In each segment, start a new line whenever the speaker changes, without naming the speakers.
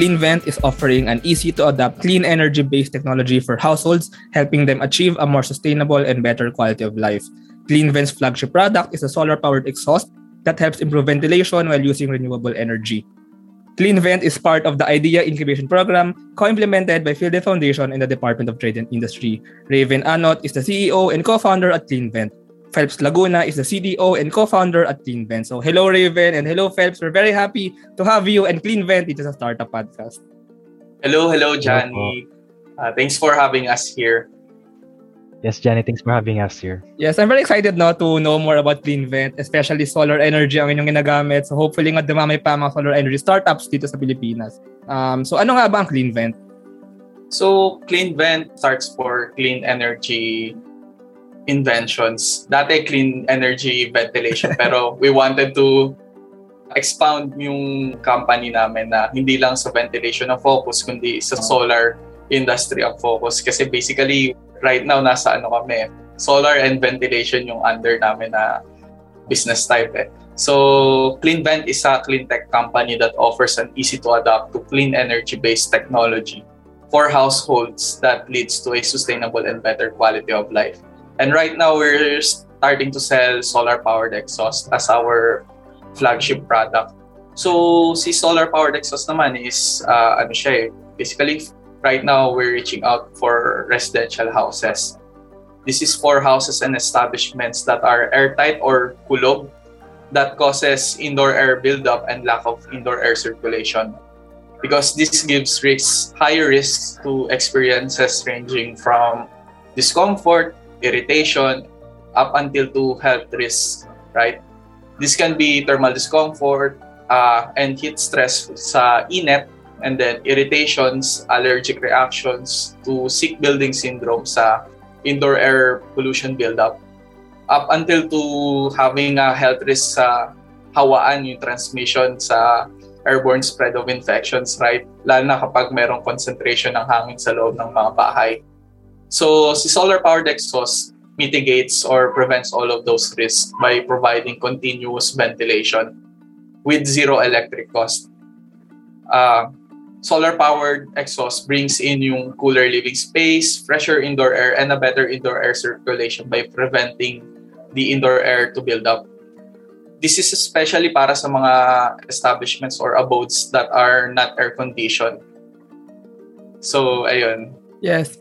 CleanVent is offering an easy-to-adopt clean energy-based technology for households, helping them achieve a more sustainable and better quality of life. CleanVent's flagship product is a solar-powered exhaust that helps improve ventilation while using renewable energy. CleanVent is part of the IDEA Incubation Program, co-implemented by Philde Foundation and the Department of Trade and Industry. Raven Anot is the CEO and co-founder at CleanVent. Phelps Laguna is the CDO and co-founder at CleanVent. So hello Raven and hello Phelps. We're very happy to have you and CleanVent. It is a startup podcast.
Hello, hello Johnny. Uh, thanks for having us here.
Yes, Johnny, thanks for having us here.
Yes, I'm very excited no to know more about CleanVent, especially solar energy ang inyong ginagamit. So hopefully nga dumami pa mga solar energy startups dito sa Pilipinas. Um, so ano nga ba ang CleanVent?
So CleanVent starts for clean energy inventions. Dati clean energy ventilation pero we wanted to expound yung company namin na hindi lang sa ventilation ang focus kundi sa solar industry ang focus kasi basically right now nasa ano kami solar and ventilation yung under namin na business type eh. So CleanVent is a clean tech company that offers an easy to adopt to clean energy based technology for households that leads to a sustainable and better quality of life. And right now, we're starting to sell solar-powered exhaust as our flagship product. So, si solar-powered exhaust naman is, uh, ano siya eh, basically, right now, we're reaching out for residential houses. This is for houses and establishments that are airtight or kulog that causes indoor air buildup and lack of indoor air circulation. Because this gives risks, higher risks to experiences ranging from discomfort, irritation, up until to health risks, right? This can be thermal discomfort uh, and heat stress sa init, and then irritations, allergic reactions to sick building syndrome sa indoor air pollution buildup, up until to having a health risk sa hawaan yung transmission sa airborne spread of infections, right? Lalo na kapag merong concentration ng hangin sa loob ng mga bahay. So, si solar-powered exhaust mitigates or prevents all of those risks by providing continuous ventilation with zero electric cost. Uh, solar-powered exhaust brings in yung cooler living space, fresher indoor air, and a better indoor air circulation by preventing the indoor air to build up. This is especially para sa mga establishments or abodes that are not air-conditioned. So, ayun.
Yes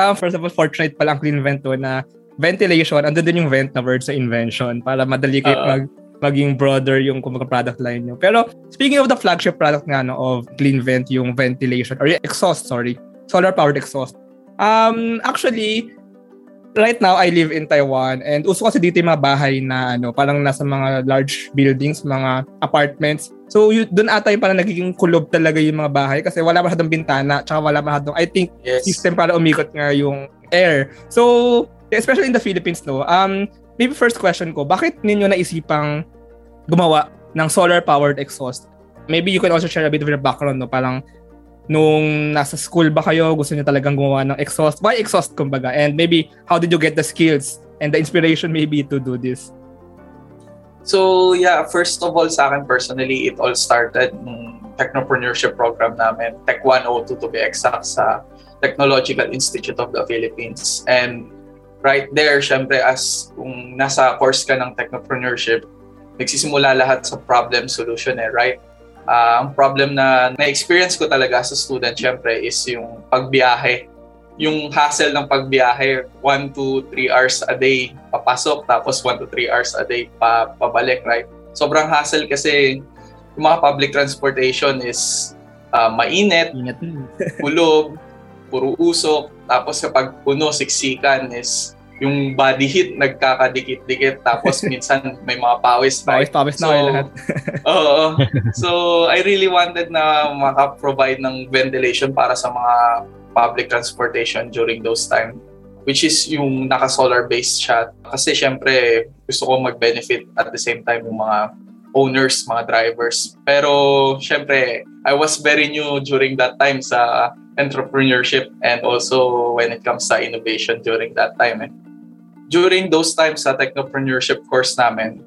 um, first of all, fortunate pa lang CleanVent to na ventilation, andun din yung vent na word sa invention para madali kayo uh, mag, maging broader yung kumbaga product line nyo. Pero speaking of the flagship product nga no, of CleanVent, yung ventilation, or yung exhaust, sorry, solar-powered exhaust. Um, actually, right now I live in Taiwan and uso kasi dito yung mga bahay na ano, parang nasa mga large buildings, mga apartments. So yun, doon ata yung parang nagiging kulob talaga yung mga bahay kasi wala masyadong bintana, tsaka wala masyadong, I think, yes. system para umikot nga yung air. So, especially in the Philippines, no, um, maybe first question ko, bakit ninyo naisipang gumawa ng solar-powered exhaust? Maybe you can also share a bit of your background, no? Parang nung nasa school ba kayo, gusto niyo talagang gumawa ng exhaust? Why exhaust, kumbaga? And maybe, how did you get the skills and the inspiration maybe to do this?
So, yeah, first of all, sa akin personally, it all started ng technopreneurship program namin, Tech 102 to be exact, sa Technological Institute of the Philippines. And right there, syempre, as kung nasa course ka ng technopreneurship, nagsisimula lahat sa problem solution eh, right? Uh, ang problem na na-experience ko talaga sa student, syempre, is yung pagbiyahe. Yung hassle ng pagbiyahe, 1 to 3 hours a day papasok, tapos 1 to 3 hours a day pa pabalik, right? Sobrang hassle kasi yung mga public transportation is uh, mainit, kulog, puro usok, tapos kapag puno, siksikan is yung body heat nagkakadikit-dikit tapos minsan may mga pawis
right? pawis pawis na so, lahat
oo so I really wanted na maka-provide ng ventilation para sa mga public transportation during those time which is yung naka-solar based siya kasi syempre gusto ko mag-benefit at the same time yung mga owners, mga drivers. Pero syempre, I was very new during that time sa entrepreneurship and also when it comes sa innovation during that time. Eh during those times sa technopreneurship course namin,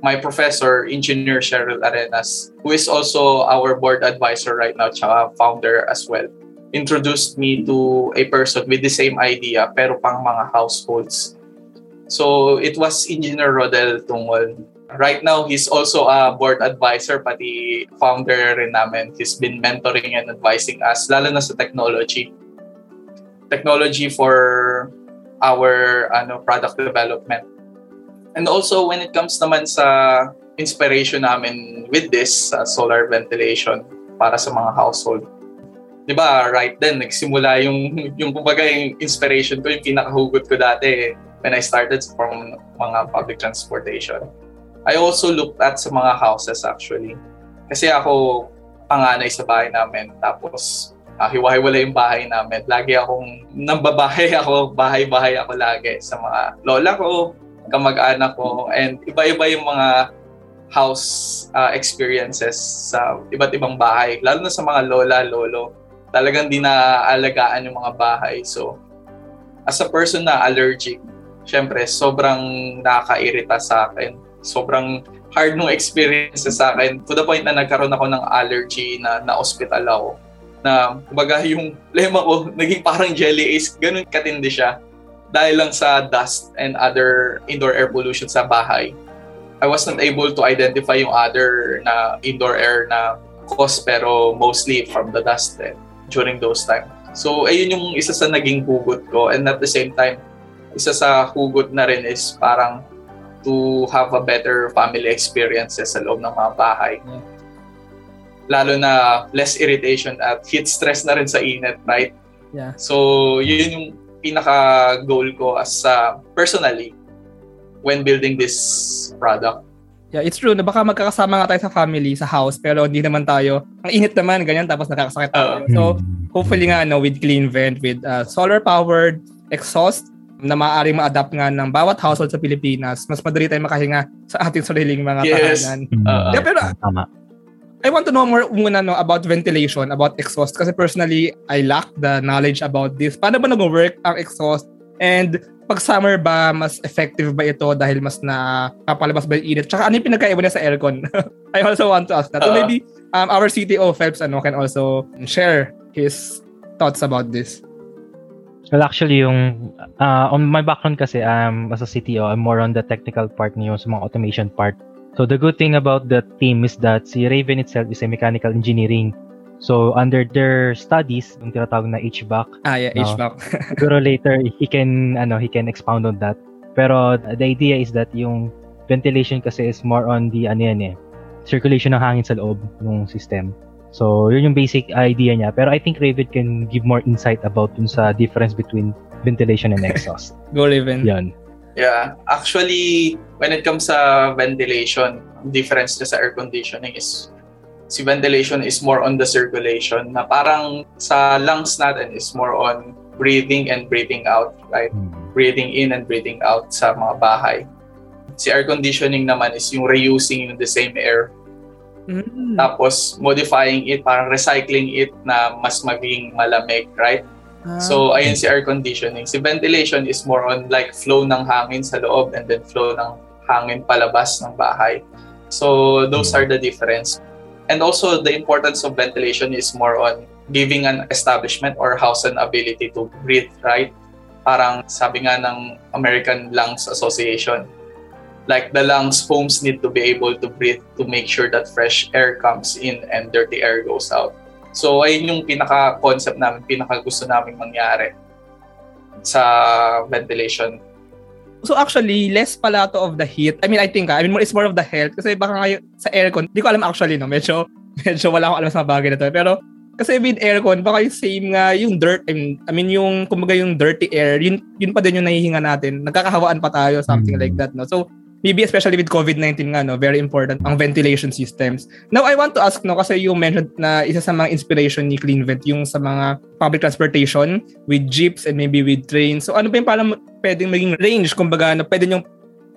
my professor, Engineer Cheryl Arenas, who is also our board advisor right now, tsaka founder as well, introduced me to a person with the same idea pero pang mga households. So it was Engineer Rodel Tungol. Right now, he's also a board advisor, pati founder rin namin. He's been mentoring and advising us, lalo na sa technology. Technology for our ano product development. And also when it comes naman sa inspiration namin with this uh, solar ventilation para sa mga household. 'Di ba? Right then nagsimula yung yung kumbaga yung inspiration ko, yung pinakahugot ko dati when I started from mga public transportation. I also looked at sa mga houses actually. Kasi ako panganay sa bahay namin tapos uh, hiwa-hiwala yung bahay namin. Lagi akong nambabahay ako, bahay-bahay ako lagi sa mga lola ko, kamag-anak ko, and iba-iba yung mga house uh, experiences sa iba't ibang bahay. Lalo na sa mga lola, lolo. Talagang di naaalagaan yung mga bahay. So, as a person na allergic, syempre, sobrang nakakairita sa akin. Sobrang hard nung experience sa akin to the point na nagkaroon ako ng allergy na na-hospital ako na kumbaga yung lema ko naging parang jelly ace, ganun katindi siya dahil lang sa dust and other indoor air pollution sa bahay. I was not able to identify yung other na indoor air na cause pero mostly from the dust eh, during those time. So ayun yung isa sa naging hugot ko and at the same time isa sa hugot na rin is parang to have a better family experiences sa loob ng mga bahay. Lalo na less irritation at heat stress na rin sa init, right?
Yeah.
So, yun yung pinaka-goal ko as uh, personally when building this product.
Yeah, it's true na baka magkakasama nga tayo sa family, sa house, pero hindi naman tayo. Ang init naman, ganyan, tapos nakakasakit tayo. Uh, so, hopefully nga, no, with clean vent, with uh, solar-powered exhaust, na maaaring ma-adapt nga ng bawat household sa Pilipinas, mas madali tayong makahinga sa ating sariling mga
yes.
tahanan.
Uh,
yeah, pero tama. I want to know more muna no, about ventilation, about exhaust. Kasi personally, I lack the knowledge about this. Paano ba nag-work ang exhaust? And pag summer ba, mas effective ba ito dahil mas na kapalabas ba yung init? Tsaka ano yung pinagkaiba niya sa aircon? I also want to ask that. So maybe um, our CTO, Phelps, ano, can also share his thoughts about this.
Well, actually, yung uh, on my background kasi, um, as a CTO, I'm more on the technical part niyo sa mga automation part. So the good thing about the team is that si Raven itself is a mechanical engineering. So under their studies, yung tinatawag na HVAC.
Ah, yeah, no, HVAC.
siguro later he can ano, he can expound on that. Pero the idea is that yung ventilation kasi is more on the ano yan eh, circulation ng hangin sa loob ng system. So, yun yung basic idea niya. Pero I think Raven can give more insight about dun sa difference between ventilation and exhaust.
Go Raven.
Yan.
Yeah, actually, when it comes sa ventilation, difference niya sa air conditioning is si ventilation is more on the circulation na parang sa lungs natin is more on breathing and breathing out, right? Mm-hmm. Breathing in and breathing out sa mga bahay. Si air conditioning naman is yung reusing yung the same air. Mm-hmm. Tapos modifying it, parang recycling it na mas maging malamig, right? So, ah. ayun si air conditioning. Si ventilation is more on like flow ng hangin sa loob and then flow ng hangin palabas ng bahay. So, those are the difference. And also, the importance of ventilation is more on giving an establishment or house an ability to breathe, right? Parang sabi nga ng American Lungs Association, like the lungs, homes need to be able to breathe to make sure that fresh air comes in and dirty air goes out. So, ayun yung pinaka-concept namin, pinaka-gusto namin mangyari sa ventilation.
So actually, less pala to of the heat. I mean, I think, ah, I mean, more, it's more of the health. Kasi baka ngayon, sa aircon, di ko alam actually, no? Medyo, medyo wala akong alam sa bagay na to. Pero, kasi with aircon, baka yung same nga, yung dirt, I mean, I mean yung, kumbaga yung dirty air, yun, yun pa din yung nahihinga natin. Nagkakahawaan pa tayo, something mm-hmm. like that, no? So, maybe especially with COVID-19 nga, no, very important ang ventilation systems. Now, I want to ask, no, kasi you mentioned na isa sa mga inspiration ni CleanVent yung sa mga public transportation with jeeps and maybe with trains. So, ano ba yung parang pwedeng maging range, kumbaga, na pwede nyong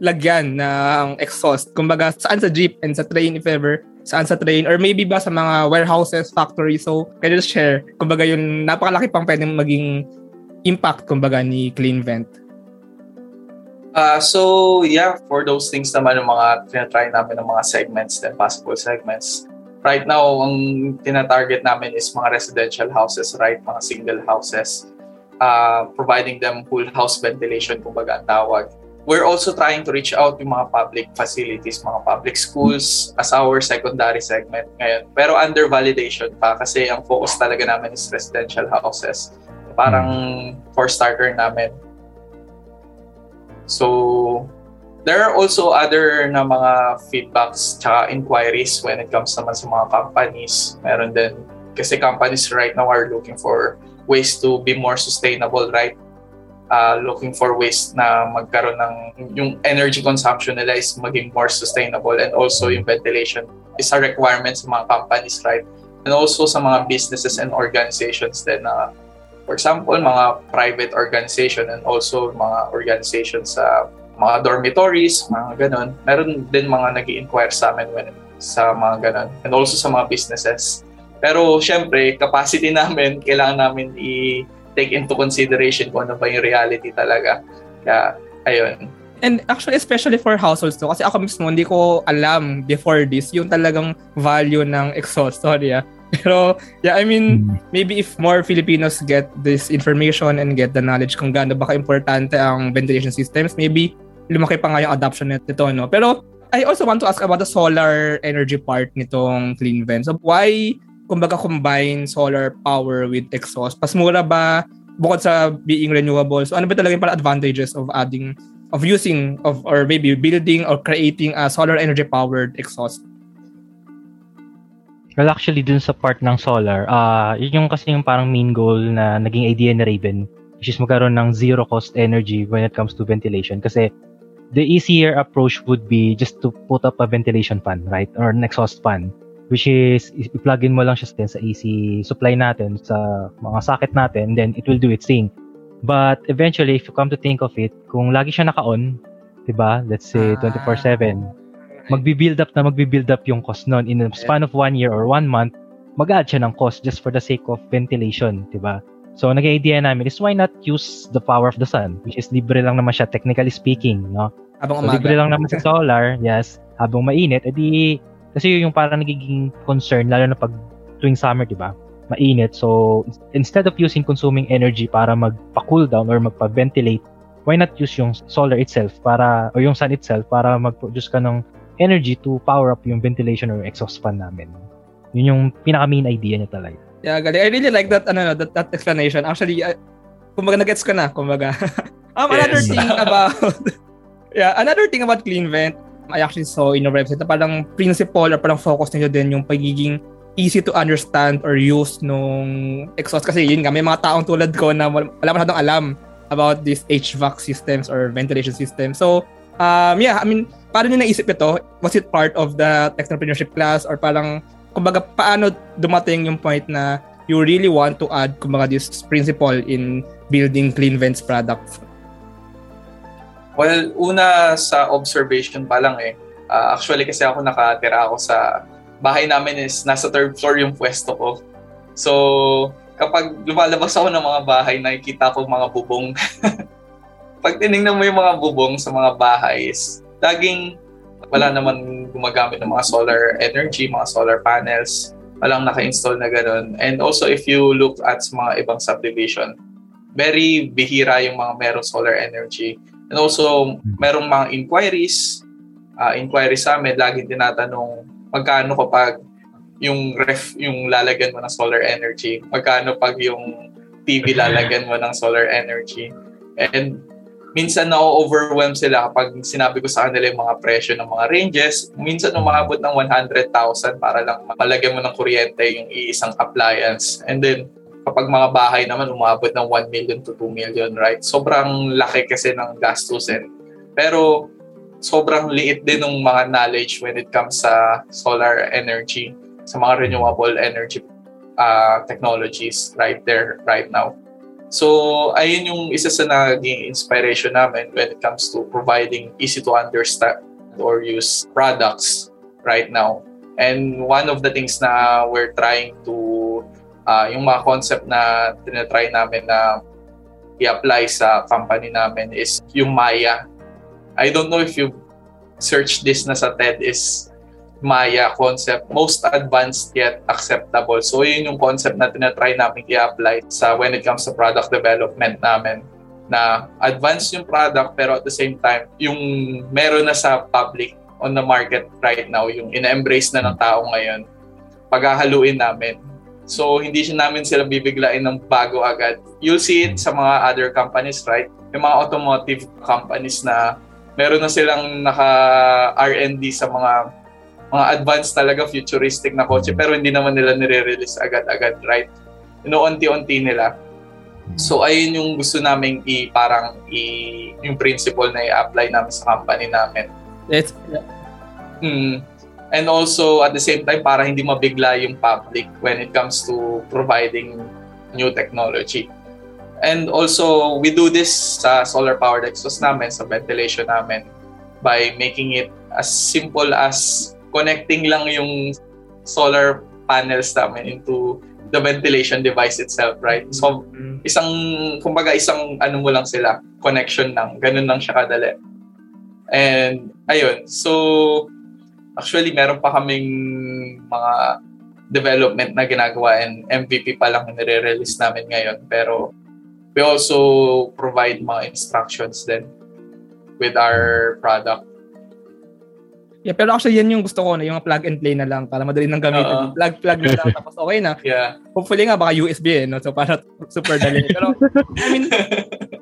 lagyan ng exhaust? Kumbaga, saan sa jeep and sa train, if ever, saan sa train, or maybe ba sa mga warehouses, factories. So, can you just share? Kumbaga, yung napakalaki pang pwedeng maging impact, kumbaga, ni CleanVent.
Uh, so yeah, for those things naman ng mga tinatry namin ng mga segments and possible segments. Right now, ang tinatarget namin is mga residential houses, right? Mga single houses. Uh, providing them full house ventilation, kumbaga ang tawag. We're also trying to reach out yung mga public facilities, mga public schools as our secondary segment ngayon. Pero under validation pa kasi ang focus talaga namin is residential houses. Parang for starter namin So, there are also other na mga feedbacks tsaka inquiries when it comes naman sa mga companies. Meron din, kasi companies right now are looking for ways to be more sustainable, right? Uh, looking for ways na magkaroon ng yung energy consumption nila is maging more sustainable and also yung ventilation is a requirement sa mga companies, right? And also sa mga businesses and organizations din na uh, For example, mga private organization and also mga organization sa mga dormitories, mga ganun. Meron din mga nag inquire sa amin when, sa mga ganun. And also sa mga businesses. Pero syempre, capacity namin, kailangan namin i-take into consideration kung ano ba yung reality talaga. Kaya, ayun.
And actually, especially for households to, kasi ako mismo hindi ko alam before this yung talagang value ng exhaust. Sorry ah pero, yeah, I mean, maybe if more Filipinos get this information and get the knowledge kung gaano ba ka-importante ang ventilation systems, maybe lumaki pa nga yung adoption nito, no? Pero, I also want to ask about the solar energy part nitong clean vent. So, why, kumbaga, combine solar power with exhaust? Pas mura ba, bukod sa being renewable? So, ano ba talaga yung para advantages of adding, of using, of or maybe building or creating a solar energy powered exhaust?
Well, actually, dun sa part ng solar, uh, yun yung kasi yung parang main goal na naging idea ni Raven, which is magkaroon ng zero cost energy when it comes to ventilation. Kasi the easier approach would be just to put up a ventilation fan, right? Or an exhaust fan. Which is, i-plug in mo lang siya sa AC supply natin, sa mga socket natin, then it will do its thing. But eventually, if you come to think of it, kung lagi siya naka-on, 'di ba? Let's say 24/7, magbi-build up na magbi-build up yung cost noon in a span of one year or one month, mag-add siya ng cost just for the sake of ventilation, di ba? So, nag-idea namin is why not use the power of the sun, which is libre lang naman siya, technically speaking, no?
Habang
so, umaga. libre lang naman sa solar, yes. Habang mainit, edi, kasi yung parang nagiging concern, lalo na pag tuwing summer, di ba? Mainit. So, instead of using consuming energy para magpa-cool down or magpa-ventilate, why not use yung solar itself para, o yung sun itself para mag-produce ka ng energy to power up yung ventilation or exhaust fan namin. Yun yung pinaka main idea niya talaga.
Yeah, galing. I really like that ano that, that explanation. Actually, uh, kumbaga nagets ko na, kumbaga. um, yes. another thing about Yeah, another thing about clean vent, I actually saw in your website na parang principle or parang focus nila din yung pagiging easy to understand or use nung exhaust kasi yun nga may mga taong tulad ko na wala masyadong alam about these HVAC systems or ventilation systems. So, um, yeah, I mean, paano nyo naisip ito? Was it part of the entrepreneurship class or parang, kumbaga, paano dumating yung point na you really want to add, kumbaga, this principle in building clean vents products?
Well, una sa observation pa lang eh. Uh, actually kasi ako nakatira ako sa bahay namin is nasa third floor yung pwesto ko. So, kapag lumalabas ako ng mga bahay, nakikita ko mga bubong. Pag tinignan mo yung mga bubong sa mga bahay, laging wala naman gumagamit ng mga solar energy, mga solar panels. Walang naka-install na ganun. And also, if you look at mga ibang subdivision, very bihira yung mga merong solar energy. And also, merong mga inquiries. Uh, inquiries sa amin, laging tinatanong magkano kapag yung ref, yung lalagyan mo ng solar energy, magkano pag yung TV lalagyan mo ng solar energy. And minsan na-overwhelm sila kapag sinabi ko sa kanila yung mga presyo ng mga ranges. Minsan umabot ng 100,000 para lang malagyan mo ng kuryente yung iisang appliance. And then, kapag mga bahay naman, umabot ng 1 million to 2 million, right? Sobrang laki kasi ng gastusin. Pero, sobrang liit din ng mga knowledge when it comes sa solar energy, sa mga renewable energy uh, technologies right there, right now. So, ayun yung isa sa naging inspiration namin when it comes to providing easy to understand or use products right now. And one of the things na we're trying to, uh, yung mga concept na tinatry namin na i-apply sa company namin is yung Maya. I don't know if you search this na sa TED is Maya concept, most advanced yet acceptable. So yun yung concept na tinatry namin i-apply sa when it comes to product development namin na advanced yung product pero at the same time yung meron na sa public on the market right now, yung ina-embrace na ng tao ngayon, paghahaluin namin. So hindi siya namin sila bibiglain ng bago agad. You'll see it sa mga other companies, right? Yung mga automotive companies na meron na silang naka R&D sa mga mga advanced talaga futuristic na kotse pero hindi naman nila nire-release agad-agad, right? Inuunti-unti nila. So ayun yung gusto naming i parang i yung principle na i-apply namin sa company namin.
It's
mm, and also at the same time para hindi mabigla yung public when it comes to providing new technology. And also we do this sa solar powered exhaust namin sa ventilation namin by making it as simple as connecting lang yung solar panels namin into the ventilation device itself, right? So, mm-hmm. isang, kumbaga isang ano mo lang sila, connection lang. Ganun lang siya kadali. And, ayun. So, actually, meron pa kaming mga development na ginagawa and MVP pa lang nire-release namin ngayon. Pero, we also provide mga instructions then with our product
Yeah, pero actually yan yung gusto ko na yung plug and play na lang para madali nang gamitin. Uh-huh. Plug plug na lang tapos okay na.
Yeah.
Hopefully nga baka USB eh, no? So para super dali. Pero I mean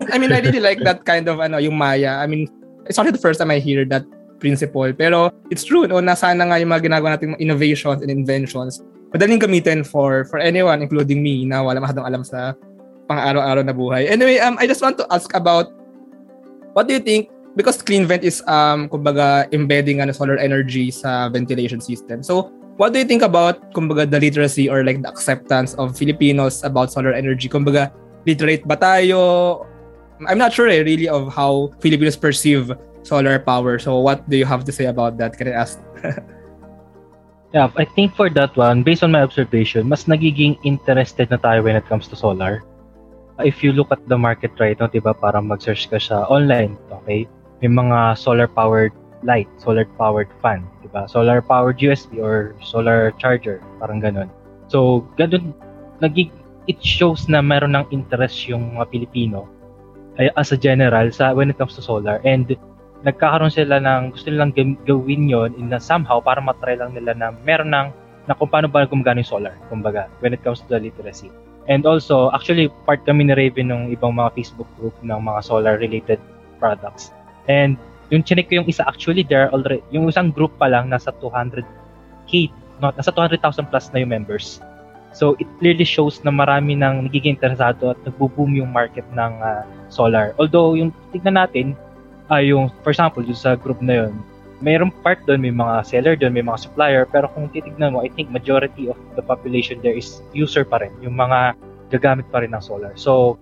I mean I really like that kind of ano yung Maya. I mean it's actually the first time I hear that principle. Pero it's true no na nga yung mga ginagawa nating innovations and inventions. Madaling gamitin for for anyone including me na wala masyadong alam sa pang-araw-araw na buhay. Anyway, um I just want to ask about what do you think because clean vent is um kumbaga embedding ano solar energy sa ventilation system. So what do you think about kumbaga the literacy or like the acceptance of Filipinos about solar energy? Kumbaga literate ba tayo? I'm not sure eh, really of how Filipinos perceive solar power. So what do you have to say about that? Can I ask?
yeah, I think for that one, based on my observation, mas nagiging interested na tayo when it comes to solar. If you look at the market right now, diba, parang mag-search ka siya online, okay? May mga solar-powered light, solar-powered fan, di ba? Solar-powered USB or solar charger, parang ganun. So, ganun, nagig, it shows na meron ng interest yung mga Pilipino ay, as a general sa when it comes to solar and nagkakaroon sila ng gusto nilang gawin yon in na somehow para matry lang nila na meron ng na kung paano ba gumagana yung solar kumbaga when it comes to the literacy and also actually part kami ni Raven ng ibang mga Facebook group ng mga solar related products And yung chinek ko yung isa, actually, there already, yung isang group pa lang, nasa 200k, no, nasa 200,000 plus na yung members. So, it clearly shows na marami nang nagiging interesado at nagbo-boom yung market ng uh, solar. Although, yung tignan natin, uh, yung, for example, yung sa group na yun, mayroong part doon, may mga seller doon, may mga supplier, pero kung titignan mo, I think majority of the population there is user pa rin, yung mga gagamit pa rin ng solar. So,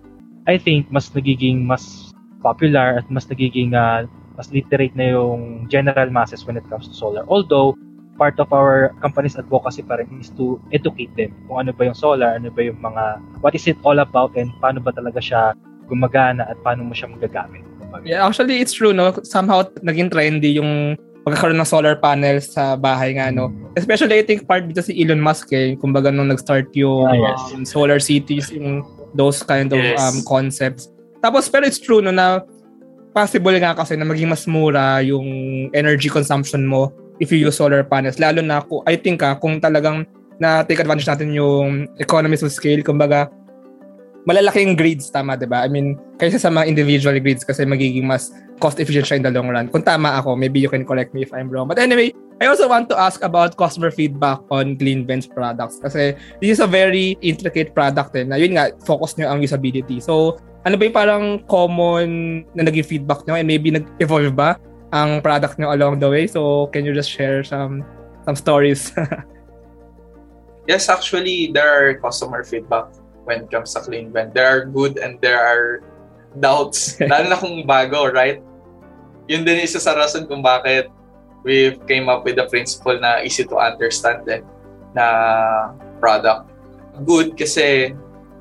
I think mas nagiging mas popular at mas nagiging uh, mas literate na yung general masses when it comes to solar. Although, part of our company's advocacy pa rin is to educate them kung ano ba yung solar, ano ba yung mga, what is it all about and paano ba talaga siya gumagana at paano mo siya magagamit.
Yeah, actually, it's true, no? Somehow, naging trendy yung pagkakaroon ng solar panels sa bahay nga, no? Especially, I think, part dito si Elon Musk, eh. Kumbaga, nung nag-start yung ah, yes. um, solar cities, yung those kind of yes. um, concepts. Tapos, pero it's true no, na possible nga kasi na maging mas mura yung energy consumption mo if you use solar panels. Lalo na, I think ah, kung talagang na take advantage natin yung economies of scale, kumbaga, malalaking grids, tama, di ba? I mean, kaysa sa mga individual grids kasi magiging mas cost efficient siya in the long run. Kung tama ako, maybe you can correct me if I'm wrong. But anyway, I also want to ask about customer feedback on Clean Vents products kasi this is a very intricate product eh, na yun nga, focus nyo ang usability. So, ano ba yung parang common na naging feedback nyo and maybe nag-evolve ba ang product nyo along the way? So, can you just share some some stories?
yes, actually, there are customer feedback when it comes to clean vent. There are good and there are doubts. Lalo na kung bago, right? Yun din isa sa rason kung bakit we came up with the principle na easy to understand din na product. Good kasi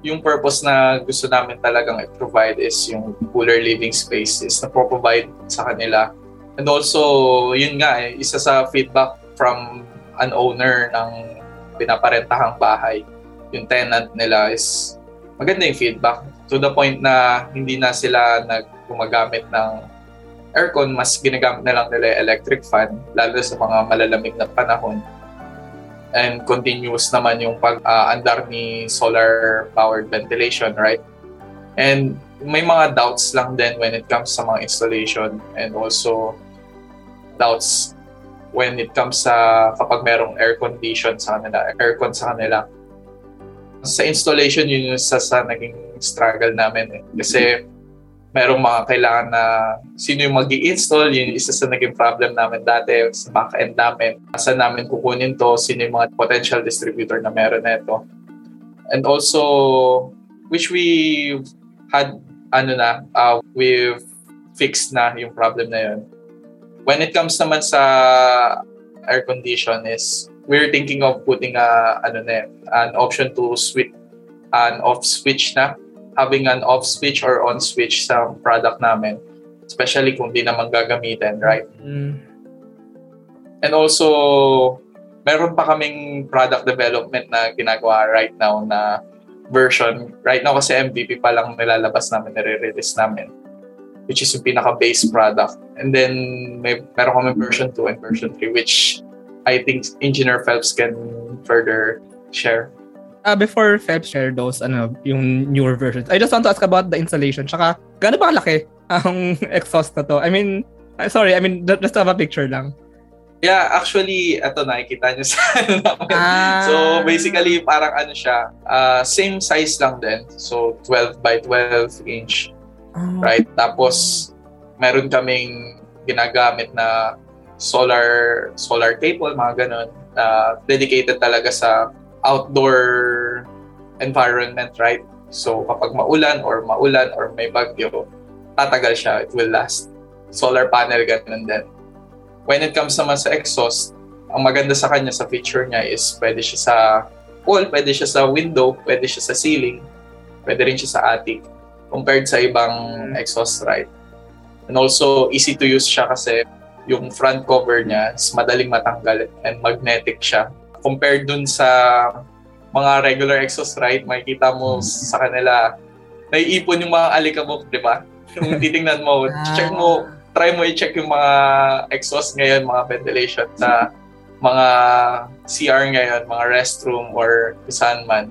yung purpose na gusto namin talagang i-provide is yung cooler living space is na provide sa kanila And also, yun nga eh, isa sa feedback from an owner ng pinaparentahang bahay, yung tenant nila is maganda yung feedback to the point na hindi na sila naggumagamit ng aircon, mas ginagamit na lang nila electric fan, lalo sa mga malalamig na panahon. And continuous naman yung pag-andar uh, ni solar-powered ventilation, right? And may mga doubts lang din when it comes sa mga installation and also doubts when it comes sa kapag merong air condition sa kanila, aircon sa kanila. Sa installation, yun yung sa, sa naging struggle namin. Eh. Kasi merong mga kailangan na sino yung mag install yun isa sa naging problem namin dati sa back-end namin. Saan namin kukunin to, sino yung mga potential distributor na meron nito. And also, which we had, ano na, uh, we've fixed na yung problem na yun. When it comes naman sa air condition is we're thinking of putting a, ano na, an option to switch, an off switch na having an off switch or on switch sa product namin. Especially kung di naman gagamitin, right? Mm. And also, meron pa kaming product development na ginagawa right now na version. Right now kasi MVP pa lang nilalabas namin, nire-release namin which is yung pinaka-base product. And then, may, meron kami version 2 and version 3 which I think Engineer Phelps can further share
uh, before Feb share those, ano, yung newer versions, I just want to ask about the installation. Tsaka, gaano ba kalaki ang exhaust na to? I mean, uh, sorry, I mean, just have a picture lang.
Yeah, actually, ito nakikita niyo sa ano Ah. So, basically, parang ano siya, uh, same size lang din. So, 12 by 12 inch. Oh. Right? Tapos, meron kaming ginagamit na solar solar cable, mga ganun. Uh, dedicated talaga sa outdoor environment, right? So kapag maulan or maulan or may bagyo, tatagal siya, it will last. Solar panel, ganun din. When it comes naman sa exhaust, ang maganda sa kanya sa feature niya is pwede siya sa wall, pwede siya sa window, pwede siya sa ceiling, pwede rin siya sa attic compared sa ibang exhaust, right? And also, easy to use siya kasi yung front cover niya is madaling matanggal and magnetic siya compared dun sa mga regular exhaust right, makikita mo hmm. sa kanila, naiipon yung mga alikabok, di ba? Kung titingnan mo, check mo, try mo i-check yung mga exhaust ngayon, mga ventilation sa mga CR ngayon, mga restroom or saan man.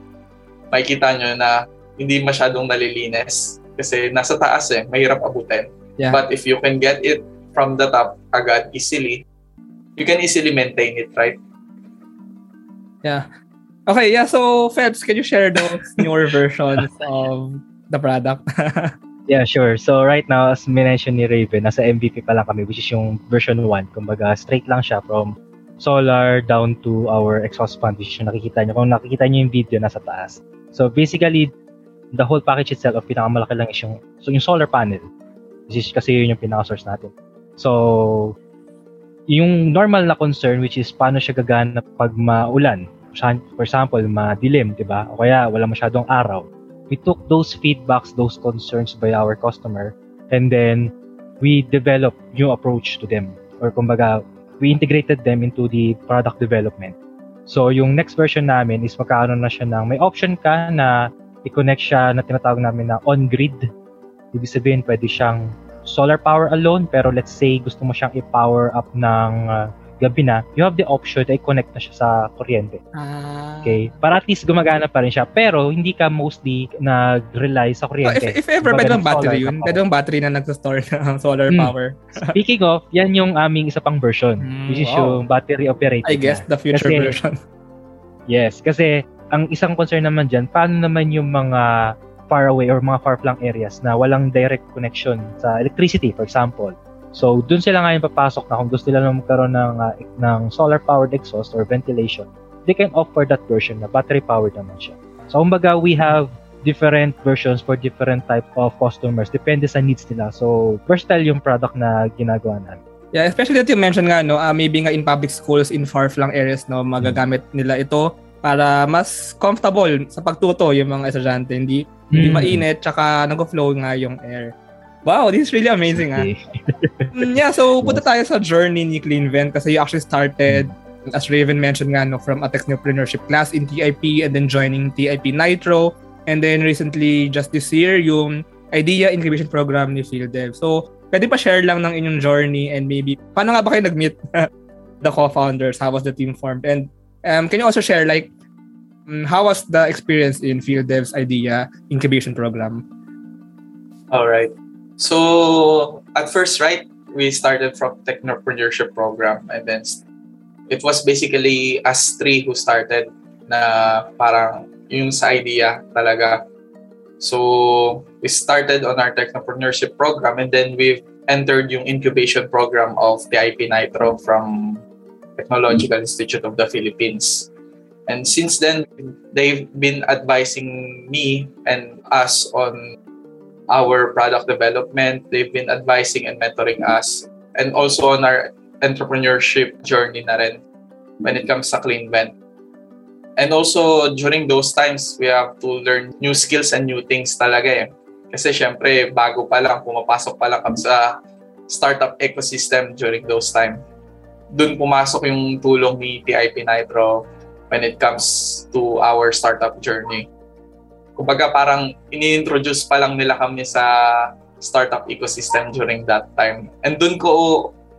Makikita nyo na hindi masyadong nalilinis kasi nasa taas eh, mahirap abutin. Yeah. But if you can get it from the top agad easily, you can easily maintain it, right?
Yeah. Okay, yeah. So, Febs, can you share those newer versions of the product?
yeah, sure. So, right now, as mentioned ni Raven, nasa MVP pa lang kami, which is yung version 1. Kumbaga, straight lang siya from solar down to our exhaust fan, which yung nakikita nyo. Kung nakikita nyo yung video, nasa taas. So, basically, the whole package itself, pinakamalaki lang is yung, so yung solar panel. Which is kasi yun yung pinaka-source natin. So, yung normal na concern which is paano siya gagana pag maulan. For example, madilim, 'di ba? O kaya wala masyadong araw. We took those feedbacks, those concerns by our customer and then we developed new approach to them or kumbaga we integrated them into the product development. So yung next version namin is magkakaroon na siya ng may option ka na i-connect siya na tinatawag namin na on-grid. Ibig sabihin pwede siyang solar power alone, pero let's say gusto mo siyang i-power up ng uh, gabi na, you have the option na i-connect na siya sa kuryente. Ah. Okay? Para at least gumagana pa rin siya. Pero hindi ka mostly nag-rely sa kuryente.
Oh, if, if ever, pwede bang battery yun? Pwede bang battery na nag-store ng solar hmm. power?
Speaking of, yan yung aming isa pang version. Hmm, which is wow. yung battery operated.
I guess the future kasi, version.
Yes, kasi ang isang concern naman dyan, paano naman yung mga far away or mga far flung areas na walang direct connection sa electricity, for example. So, dun sila ngayon papasok na kung gusto nila magkaroon ng, uh, ng solar-powered exhaust or ventilation, they can offer that version na battery-powered naman siya. So, kumbaga, we have different versions for different type of customers. Depende sa needs nila. So, versatile yung product na ginagawa natin.
Yeah, especially that you mentioned nga, no, uh, maybe nga in public schools, in far-flung areas, no, magagamit nila ito para mas comfortable sa pagtuto yung mga estudyante. Hindi, mm. hindi mainit, tsaka nag-flow nga yung air. Wow, this is really amazing, ah. Mm, yeah, so punta tayo sa journey ni CleanVent kasi you actually started, as Raven mentioned nga, no, from a technopreneurship class in TIP and then joining TIP Nitro. And then recently, just this year, yung idea incubation program ni FieldDev. So, pwede pa share lang ng inyong journey and maybe, paano nga ba kayo nag-meet the co-founders? How was the team formed? And um, can you also share like, um, how was the experience in FieldDev's idea incubation program?
All right. So at first, right, we started from technopreneurship program and then it was basically us three who started na parang yung sa idea talaga. So we started on our technopreneurship program and then we've entered yung incubation program of the IP Nitro from Technological Institute of the Philippines. And since then, they've been advising me and us on our product development. They've been advising and mentoring us and also on our entrepreneurship journey na rin when it comes sa CleanVent. And also, during those times, we have to learn new skills and new things talaga eh. Kasi syempre, bago pa lang, pumapasok pa lang kami sa startup ecosystem during those time. Doon pumasok yung tulong ni TIP Nitro when it comes to our startup journey kumbaga parang ini-introduce pa lang nila kami sa startup ecosystem during that time. And doon ko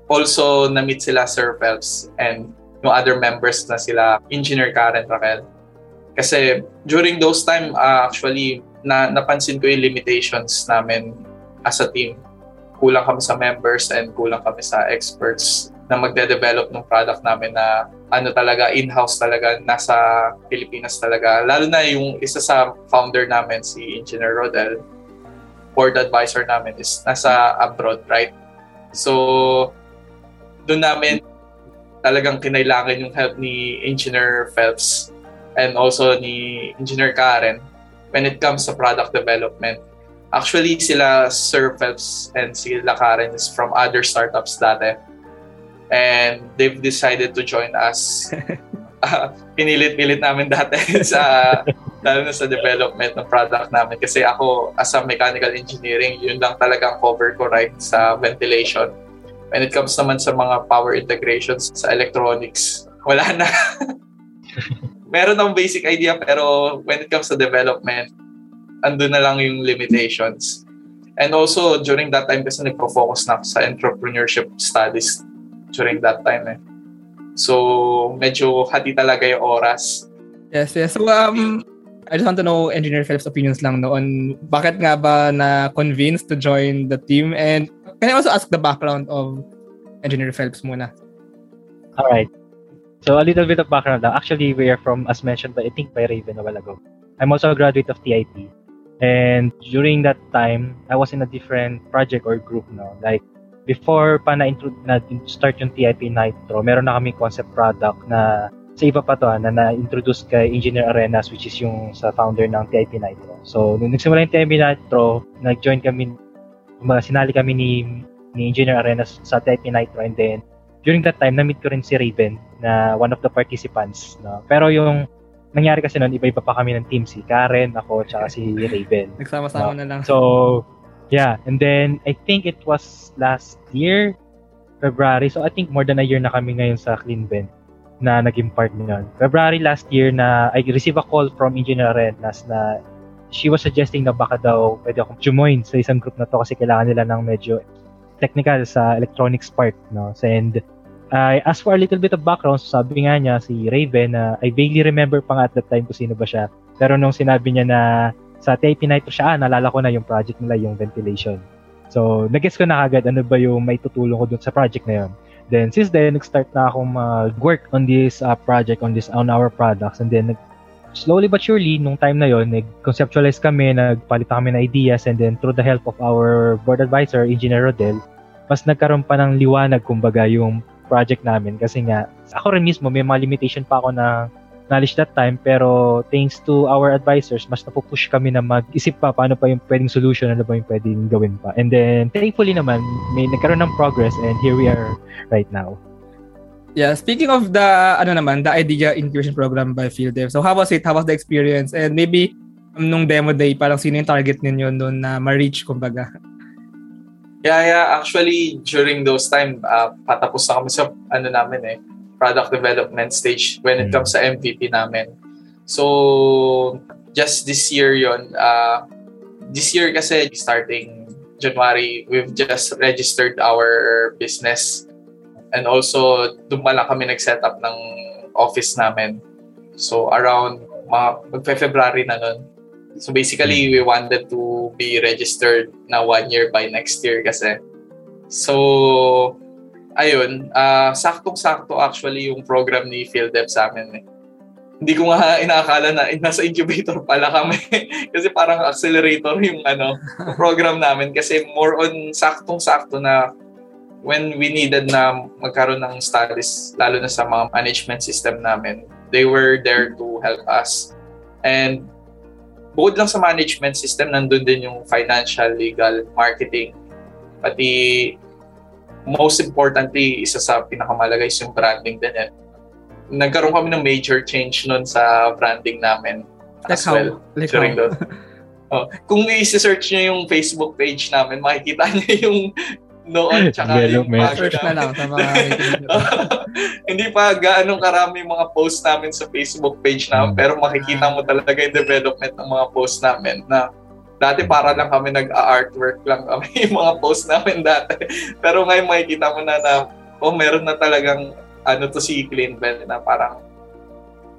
also na-meet sila Sir Phelps and yung other members na sila Engineer Karen Raquel. Kasi during those time, uh, actually, na napansin ko yung limitations namin as a team. Kulang kami sa members and kulang kami sa experts na magde-develop ng product namin na ano talaga, in-house talaga, nasa Pilipinas talaga. Lalo na yung isa sa founder namin, si Engineer Rodel, board advisor namin is nasa abroad, right? So, doon namin talagang kinailangan yung help ni Engineer Phelps and also ni Engineer Karen when it comes to product development. Actually, sila Sir Phelps and sila Karen is from other startups dati and they've decided to join us. uh, pinilit-pilit namin dati sa lalo na sa development ng product namin. Kasi ako as a mechanical engineering yun lang talagang cover ko right sa ventilation. When it comes naman sa mga power integrations sa electronics wala na. Meron ng basic idea pero when it comes to development andun na lang yung limitations. And also during that time kasi nagpo-focus na ako sa entrepreneurship studies during that time eh. So, medyo hati talaga yung oras.
Yes, yes. So, um, I just want to know Engineer Philip's opinions lang no, on bakit nga ba na convinced to join the team and can I also ask the background of Engineer Phelps muna?
All right. So a little bit of background lang. Actually, we are from, as mentioned by, I think by Raven a while ago. I'm also a graduate of TIP. And during that time, I was in a different project or group, no? Like, before pa na, na start yung TIP Nitro, meron na kami concept product na sa iba pa to, ah, na na-introduce kay Engineer Arenas, which is yung sa founder ng TIP Nitro. So, nung nagsimula yung TIP Nitro, nag-join kami, sinali kami ni, ni Engineer Arenas sa TIP Nitro and then during that time, na-meet ko rin si Raven na one of the participants. No? Pero yung nangyari kasi noon, iba-iba pa kami ng team. Si Karen, ako, tsaka si Raven.
Nagsama-sama no? na lang.
So, Yeah, and then I think it was last year, February. So I think more than a year na kami ngayon sa CleanVent na naging part niyon. February last year na I received a call from Engineer Renas na she was suggesting na baka daw pwede akong join sa isang group na to kasi kailangan nila ng medyo technical sa electronics part. No? So, and I uh, asked for a little bit of background. Sabi nga niya si Raven na I vaguely remember pa nga at that time kung sino ba siya. Pero nung sinabi niya na sa TIP Nitro siya, ah, nalala ko na yung project nila, yung ventilation. So, nag-guess ko na agad ano ba yung may tutulong ko dun sa project na yun. Then, since then, nag-start na akong mag-work on this uh, project, on this, on our products. And then, slowly but surely, nung time na yon nag-conceptualize kami, nagpalit kami ng ideas, and then through the help of our board advisor, Engineer Rodel, mas nagkaroon pa ng liwanag, kumbaga, yung project namin. Kasi nga, ako rin mismo, may mga limitation pa ako na knowledge that time pero thanks to our advisors mas napupush kami na mag-isip pa paano pa yung pwedeng solution ano ba yung pwedeng gawin pa and then thankfully naman may nagkaroon ng progress and here we are right now
Yeah, speaking of the ano naman, the idea incubation program by Field Dev. So how was it? How was the experience? And maybe um, nung demo day, parang sino yung target ninyo doon na ma-reach kumbaga?
Yeah, yeah. Actually, during those time, uh, patapos na kami sa ano namin eh, product development stage when it comes sa MVP namin. So, just this year yon uh, this year kasi starting January, we've just registered our business. And also, doon lang kami nag-set up ng office namin. So, around mga magpe-February na nun. So basically, we wanted to be registered na one year by next year kasi. So, ayun, uh, saktong-sakto actually yung program ni PhilDev sa amin. Eh. Hindi ko nga inaakala na eh, nasa incubator pala kami. kasi parang accelerator yung ano, program namin. Kasi more on saktong-sakto na when we needed na magkaroon ng studies, lalo na sa mga management system namin, they were there to help us. And bukod lang sa management system, nandun din yung financial, legal, marketing, pati most importantly, isa sa pinakamalagay is yung branding din. Eh. Nagkaroon kami ng major change nun sa branding namin
like
as how? well
like
during the Oh, kung i-search niyo yung Facebook page namin, makikita niyo yung noon tsaka yung
Search na lang sa mga
Hindi pa gaano karami mga post namin sa Facebook page namin hmm. pero makikita mo talaga yung development ng mga post namin na dati para lang kami nag-artwork lang kami yung mga post namin dati. Pero ngayon makikita mo na na oh meron na talagang ano to si Clean Bell na parang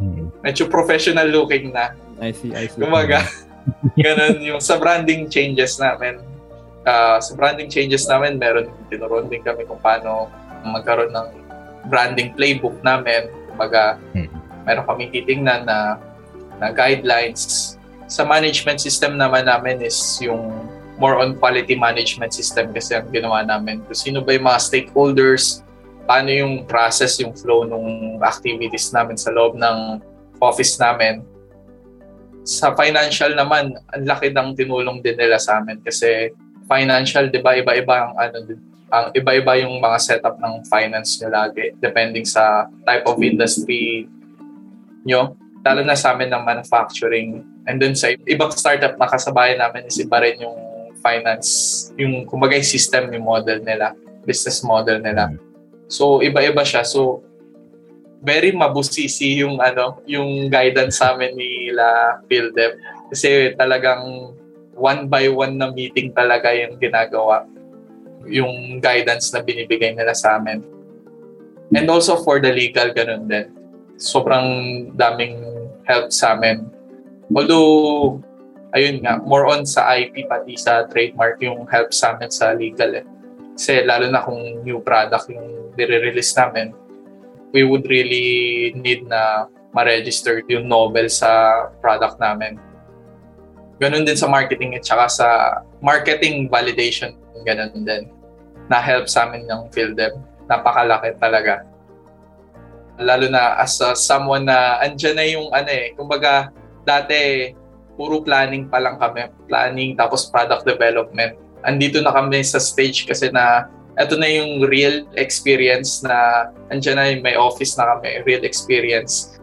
hmm. medyo professional looking na.
I see, I see.
Kumaga, ganun yung sa branding changes namin uh, sa branding changes namin, meron tinuruan din kami kung paano magkaroon ng branding playbook namin. Kumbaga, hmm. meron kami titingnan na, na guidelines. Sa management system naman namin is yung more on quality management system kasi ang ginawa namin. Kung sino ba yung mga stakeholders, paano yung process, yung flow ng activities namin sa loob ng office namin. Sa financial naman, ang laki ng tinulong din nila sa amin kasi financial, 'di ba? Iba-iba ang ano ang iba-iba yung mga setup ng finance nyo lagi depending sa type of industry nyo. Lalo na sa amin ng manufacturing. And then sa ibang startup na kasabayan namin is iba rin yung finance, yung kumbaga yung system, yung model nila, business model nila. So iba-iba siya. So very mabusisi yung ano, yung guidance sa amin nila PhilDev. Kasi talagang one by one na meeting talaga yung ginagawa. Yung guidance na binibigay nila sa amin. And also for the legal, ganun din. Sobrang daming help sa amin. Although, ayun nga, more on sa IP pati sa trademark yung help sa amin sa legal eh. Kasi lalo na kung new product yung dire-release namin, we would really need na ma-register yung novel sa product namin. Ganun din sa marketing at saka sa marketing validation, ganun din. Na-help sa amin ng PhilDev. Napakalaki talaga. Lalo na as a, someone na andyan na yung ano eh, kumbaga dati puro planning pa lang kami. Planning tapos product development. Andito na kami sa stage kasi na ito na yung real experience na andyan na yung may office na kami, real experience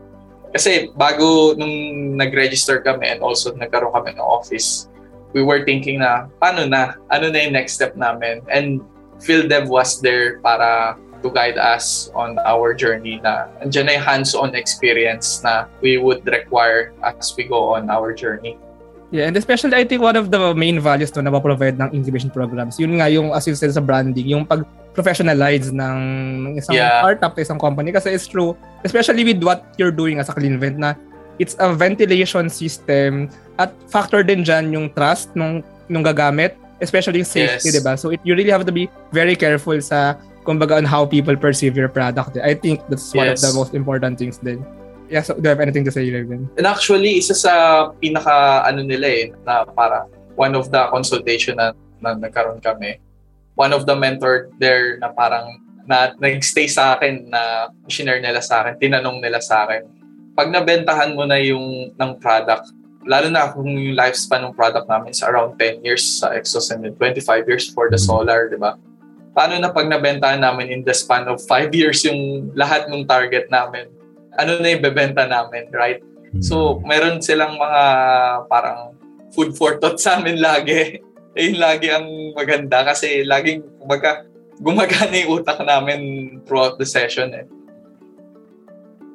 kasi bago nung nag-register kami and also nagkaroon kami ng office, we were thinking na paano na, ano na yung next step namin. And PhilDev was there para to guide us on our journey na andyan na yung hands-on experience na we would require as we go on our journey.
Yeah, and especially I think one of the main values to na provide ng incubation programs, yun nga yung as you said sa branding, yung pag professionalize ng, ng isang yeah. startup, isang company kasi it's true, especially with what you're doing as a clean vent na it's a ventilation system at factor din dyan yung trust nung nung gagamit, especially safety, yes. 'di ba? So it, you really have to be very careful sa kumbaga on how people perceive your product. I think that's one yes. of the most important things din. Yeah, so do you have anything to say, Raven?
And actually, isa sa pinaka ano nila eh, na para one of the consultation na, na nagkaroon kami, one of the mentor there na parang na nagstay sa akin na share nila sa akin, tinanong nila sa akin. Pag nabentahan mo na yung ng product, lalo na kung yung lifespan ng product namin is around 10 years sa Exos and 25 years for the solar, di ba? Paano na pag nabentahan namin in the span of 5 years yung lahat ng target namin? ano na yung bebenta namin, right? So, hmm. meron silang mga parang food for thought sa amin lagi. eh lagi ang maganda kasi laging kumbaga gumagana yung utak namin throughout the session eh.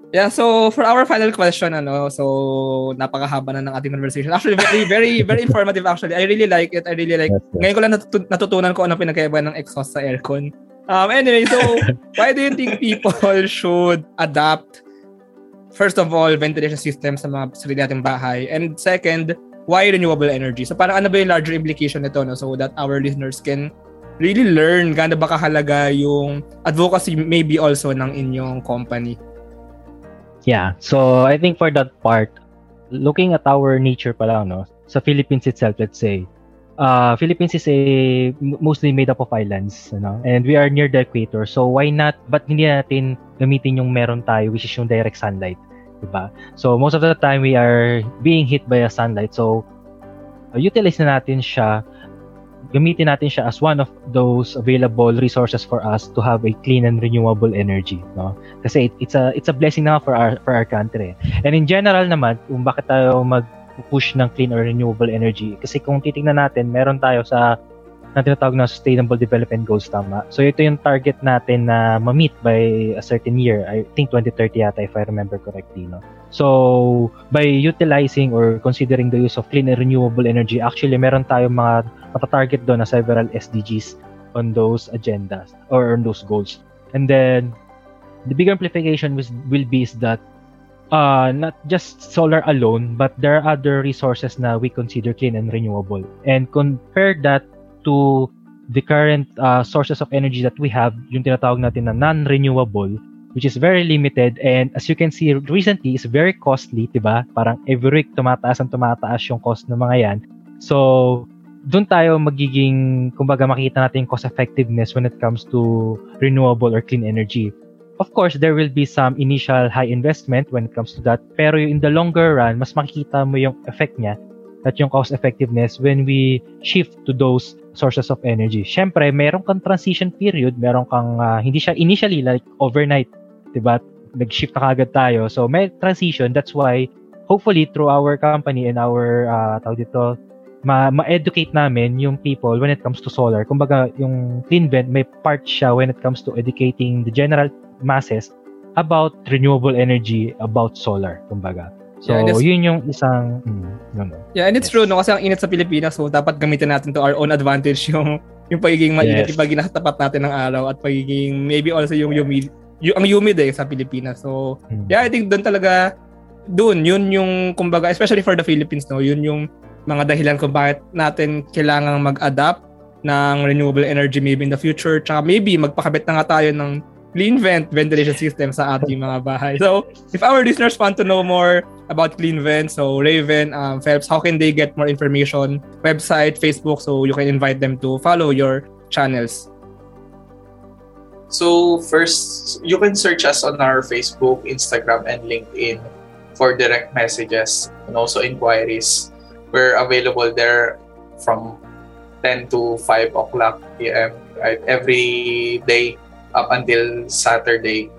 Yeah, so for our final question, ano, so napakahaba na ng ating conversation. Actually, very, very, very informative actually. I really like it. I really like Ngayon ko lang natut- natutunan ko ano pinagkaiba ng exhaust sa aircon. Um, anyway, so why do you think people should adapt first of all, ventilation system sa mga sarili nating bahay. And second, why renewable energy? So parang ano ba yung larger implication nito no? so that our listeners can really learn gaano ba kahalaga yung advocacy maybe also ng inyong company.
Yeah. So I think for that part, looking at our nature pa lang, no? Sa Philippines itself, let's say, uh, Philippines is a mostly made up of islands, you know, and we are near the equator. So why not, but hindi natin gamitin yung meron tayo, which is yung direct sunlight, diba? So most of the time, we are being hit by a sunlight. So uh, utilize na natin siya gamitin natin siya as one of those available resources for us to have a clean and renewable energy no? Kasi it, it's a it's a blessing na for our for our country. And in general naman kung bakit tayo mag push ng clean or renewable energy kasi kung titingnan natin meron tayo sa na tinatawag na Sustainable Development Goals, tama. So ito yung target natin na ma-meet by a certain year. I think 2030 yata if I remember correctly. No? So by utilizing or considering the use of clean and renewable energy, actually meron tayong mga matatarget doon na several SDGs on those agendas or on those goals. And then the bigger implication was, will be is that uh, not just solar alone, but there are other resources na we consider clean and renewable. And compare that to the current uh, sources of energy that we have, yung tinatawag natin na non-renewable, which is very limited and as you can see recently is very costly, 'di ba? Parang every week tumataas ang tumataas yung cost ng mga 'yan. So, doon tayo magiging kumbaga makita natin cost effectiveness when it comes to renewable or clean energy. Of course, there will be some initial high investment when it comes to that, pero in the longer run, mas makikita mo yung effect niya at yung cost effectiveness when we shift to those sources of energy. Syempre, meron kang transition period, meron kang uh, hindi siya initially like overnight, 'di ba? Nag-shift na kagad tayo. So may transition, that's why hopefully through our company and our uh, tawag dito, ma- ma-educate namin yung people when it comes to solar. Kumbaga, yung Clean Vent, may part siya when it comes to educating the general masses about renewable energy, about solar, kumbaga. So, yeah, yun yung isang... Mm,
yeah, and it's yes. true, no? Kasi ang init sa Pilipinas, so dapat gamitin natin to our own advantage yung yung pagiging mainit, yes. yung pag tapat natin ng araw at pagiging maybe also yung humid, yung, ang humid eh sa Pilipinas. So, mm. yeah, I think doon talaga, doon, yun yung, kumbaga, especially for the Philippines, no? Yun yung mga dahilan kung bakit natin kailangang mag-adapt ng renewable energy maybe in the future. Tsaka maybe magpakabit na nga tayo ng clean vent ventilation system sa ating mga bahay. So, if our listeners want to know more about clean vent, so Raven, um, Phelps, how can they get more information? Website, Facebook, so you can invite them to follow your channels.
So, first, you can search us on our Facebook, Instagram, and LinkedIn for direct messages and also inquiries. We're available there from 10 to 5 o'clock p.m. Right? Every day up until Saturday,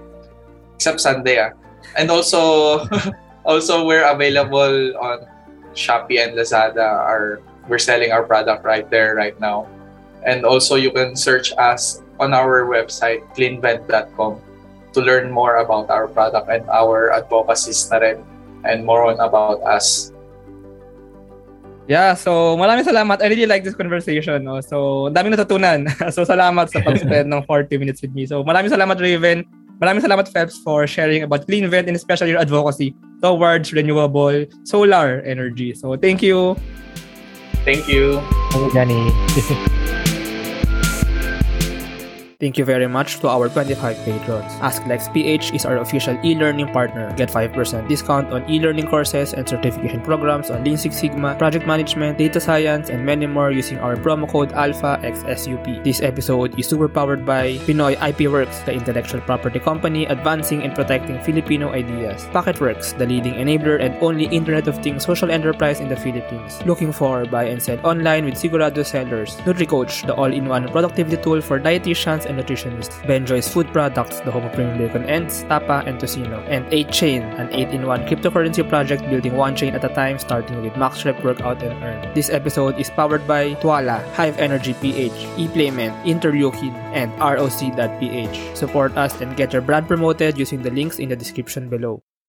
except Sunday. Ah. And also, also we're available on Shopee and Lazada. Our we're selling our product right there right now. And also you can search us on our website cleanvent.com to learn more about our product and our advocacies na rin and more on about us.
Yeah, so maraming salamat. I really like this conversation. No? So, daming natutunan. so, salamat sa pag-spend ng 40 minutes with me. So, maraming salamat, Raven. Maraming salamat, Phelps, for sharing about clean vent and especially your advocacy towards renewable solar energy. So, thank you.
Thank you.
Thank you, Johnny.
Thank you very much to our 25 patrons. AskLex PH is our official e-learning partner. Get 5% discount on e-learning courses and certification programs on Lean Six Sigma, project management, data science, and many more using our promo code ALPHAXSUP. This episode is super powered by Pinoy IP Works, the intellectual property company advancing and protecting Filipino ideas. Packetworks, the leading enabler and only Internet of Things social enterprise in the Philippines. Looking for buy and sell online with Sigurado sellers. NutriCoach, the all-in-one productivity tool for dietitians
and nutritionists, Benjoy's Food Products, the home of premium bacon ends, Tapa, and Tocino, and 8Chain, an 8-in-1 cryptocurrency project building one chain at a time starting with max MaxRep Workout and Earn. This episode is powered by Twala, Hive Energy PH, ePlayment, Interleukin, and ROC.ph. Support us and get your brand promoted using the links in the description below.